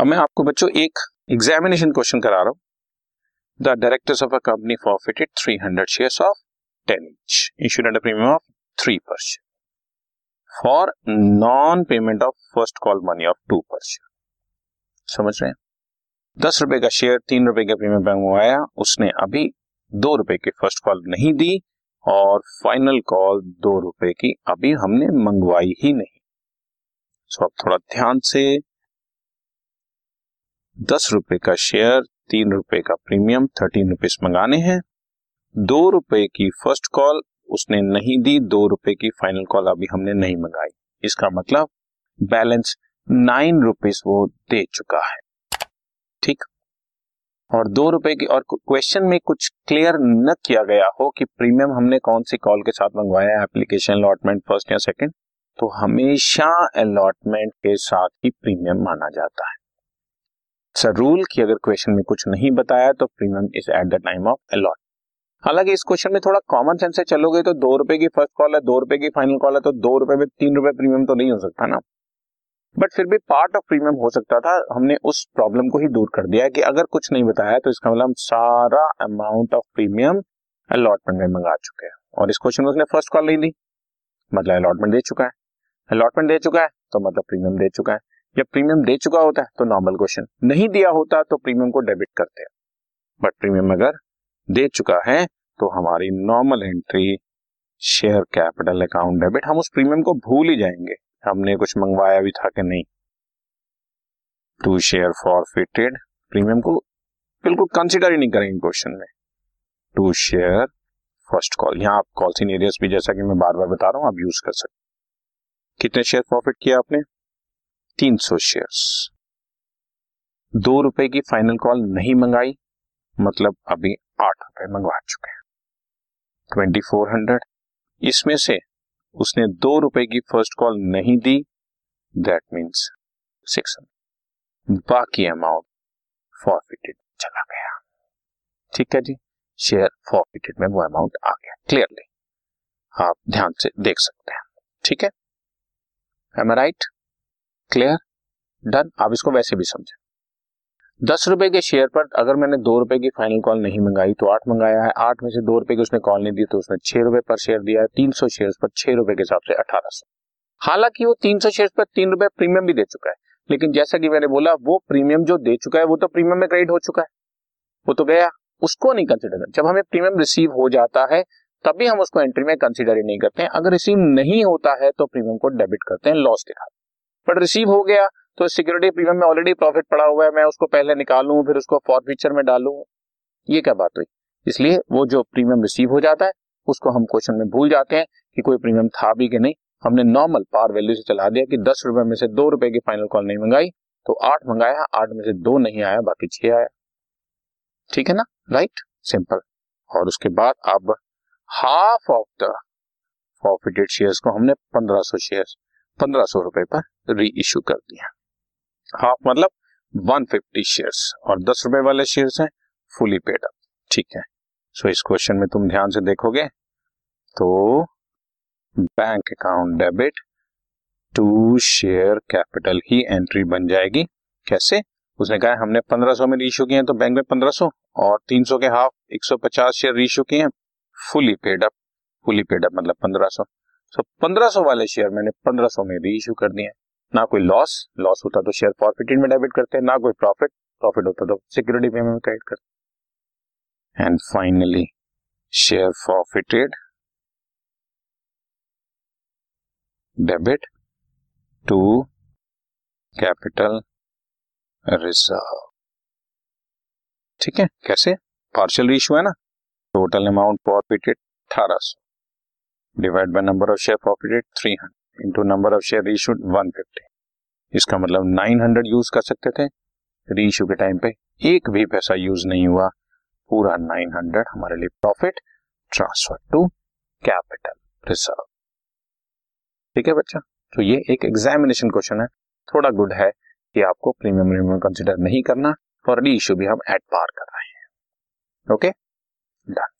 अब मैं आपको बच्चों एक एग्जामिनेशन क्वेश्चन करा रहा हूँ। The directors of a company forfeited 300 shares of 10 each issued at premium of 3 per share for non payment of first call money of 2 per share समझ रहे हैं? दस रुपए का शेयर तीन रुपए के प्रीमियम बैंक मंगवाया, उसने अभी दो रुपए की फ़र्स्ट कॉल नहीं दी और फाइनल कॉल दो रुपए की अभी हमने मंगवाई ही नहीं। सो अब थोड़ा ध्यान से दस रुपए का शेयर तीन रुपए का प्रीमियम थर्टीन रुपीज़ मंगाने हैं। दो रुपए की फ़र्स्ट कॉल उसने नहीं दी, दो रुपए की फाइनल कॉल अभी हमने नहीं मंगाई। इसका मतलब बैलेंस नाइन रुपीज़ वो दे चुका है। ठीक? और दो रुपए की, और क्वेश्चन में कुछ क्लियर न किया गया हो कि प्रीमियम हमने कौन सी कॉल के साथ मंगवाया है एप्लीकेशन अलॉटमेंट फ़र्स्ट या सेकंड तो हमेशा अलॉटमेंट के साथ ही प्रीमियम माना जाता है। सर रूल कि अगर क्वेश्चन में कुछ नहीं बताया तो premium is at the time of allot हालाँकि इस क्वेश्चन में थोड़ा कॉमन सेंस से चलोगे तो दो रुपए की फ़र्स्ट कॉल है, दो रुपए की फाइनल कॉल है तो दो रुपए में तीन रुपए प्रीमियम तो नहीं हो सकता ना। बट फिर भी पार्ट ऑफ़ प्रीमियम हो सकता था, हमने उस प्रॉब्लम को ही दूर कर दिया कि अगर कुछ नहीं बताया तो इसका मतलब सारा अमाउंट ऑफ़ प्रीमियम अलॉटमेंट में मंगा चुके हैं। और इस क्वेश्चन में उसने फ़र्स्ट कॉल नहीं दी मतलब अलॉटमेंट दे चुका है। अलॉटमेंट दे चुका है तो मतलब प्रीमियम दे चुका है। जब प्रीमियम दे चुका होता है तो नॉर्मल क्वेश्चन नहीं दिया होता तो प्रीमियम को डेबिट करते हैं. बट प्रीमियम अगर दे चुका है तो हमारी normal entry share capital account debit हम उस प्रीमियम को भूल ही जाएँगे. हमने कुछ मंगवाया भी था कि नहीं. टू शेयर फॉरफिटेड प्रीमियम को बिल्कुल कंसिडर ही नहीं करेंगे क्वेश्चन में. टू शेयर फ़र्स्ट कॉल यहाँ आप कॉल सीनियरियस भी, जैसा कि मैं बार बार बता रहा हूँ, आप यूज़ कर सकते कितने शेयर प्रॉफिट किया आपने? तीन सौ शेयर्स दो रुपए की फाइनल कॉल नहीं मंगाई मतलब अभी आठ रुपए मंगवा चुके हैं। ट्वेंटी फोर हंड्रेड इसमें से उसने दो रुपए की फ़र्स्ट कॉल नहीं दी दैट मीन्स सिक्स बाकी अमाउंट फॉरफिटेड चला गया। ठीक है जी शेयर फॉरफिटेड में वो अमाउंट आ गया क्लियरली आप ध्यान से देख सकते हैं। ठीक है? राइट क्लियर डन आप इसको वैसे भी समझे। दस रुपए के शेयर पर अगर मैंने दो रुपए की फाइनल कॉल नहीं मंगाई तो आठ मंगाया है। आठ में से दो रुपए की उसने कॉल नहीं दी तो उसने छह रुपए पर शेयर दिया है। तीन सौ शेयर पर छह रुपए के हिसाब से अठारह सौ। हालाँकि वो तीन सौ शेयर पर तीन रुपए प्रीमियम भी दे चुका है। लेकिन जैसा कि मैंने बोला, वो प्रीमियम जो दे चुका है, वो तो प्रीमियम में क्रेडिट हो चुका है। वो तो गया। उसको नहीं कंसिडर जब हमें प्रीमियम रिसीव हो जाता है, तभी हम उसको एंट्री में कंसिडर ही नहीं करते हैं। अगर रिसीव नहीं होता है तो प्रीमियम को डेबिट करते हैं लॉस के खाते बट रिसीव हो गया तो सिक्योरिटी प्रीमियम में ऑलरेडी प्रॉफिट पड़ा हुआ है, मैं उसको पहले निकालू, फिर उसको फॉर फ्यूचर में डालू। ये क्या बात हुई? इसलिए वो जो प्रीमियम रिसीव हो जाता है, उसको हम क्वेश्चन में भूल जाते हैं कि कोई प्रीमियम था भी कि नहीं। हमने नॉर्मल पार वैल्यू से चला दिया कि दस रुपए में से दो रुपए की फाइनल कॉल नहीं मंगाई तो आठ मंगाया, आठ में से दो नहीं आया, बाकी छह आया। ठीक है ना? राइट सिंपल और उसके बाद अब half of the forfeited shares को हमने पंद्रह सौ शेयर पंद्रह सौ रुपए पर री इश्यू कर दिया। हाफ़ मतलब वन फिफ्टी शेयर और दस रुपए वाले शेयर हैं फुली पेड अप ठीक है। सो इस क्वेश्चन में तुम ध्यान से देखोगे तो bank account debit to share capital he entry बन जाएगी। कैसे? उसने कहा, हमने पंद्रह सौ में इशू किए हैं तो बैंक में पंद्रह सौ और तीन सौ के हाफ़ एक सौ पचास शेयर इशू किए हैं fully paid up fully paid up मतलब पंद्रह सौ पंद्रह सौ वाले शेयर मैंने पंद्रह सौ में री इशू कर दिए ना कोई लॉस लॉस होता तो शेयर फॉरफिटेड में डेबिट करते हैं, ना कोई प्रॉफिट प्रॉफिट होता तो सिक्योरिटी पेमेंट में क्रेडिट करते and finally share forfeited debit to capital reserve ठीक है? कैसे? पार्शियल इशू है ना? टोटल अमाउंट फॉरफिटेड अठारह सौ। Divide by number of share profited 300 into number of share issued 150 इसका मतलब 900 यूज़ कर सकते थे। रीइश्यू के टाइम पे एक भी पैसा यूज़ नहीं हुआ। पूरा 900 हमारे लिए profit transfer to capital reserve ठीक है बच्चा? तो ये एक एग्जामिनेशन क्वेश्चन है। थोड़ा गुड है कि आपको प्रीमियम रिम्यूम कंसिडर नहीं करना और री इश्यू भी हम एट पार कर रहे हैं। Okay done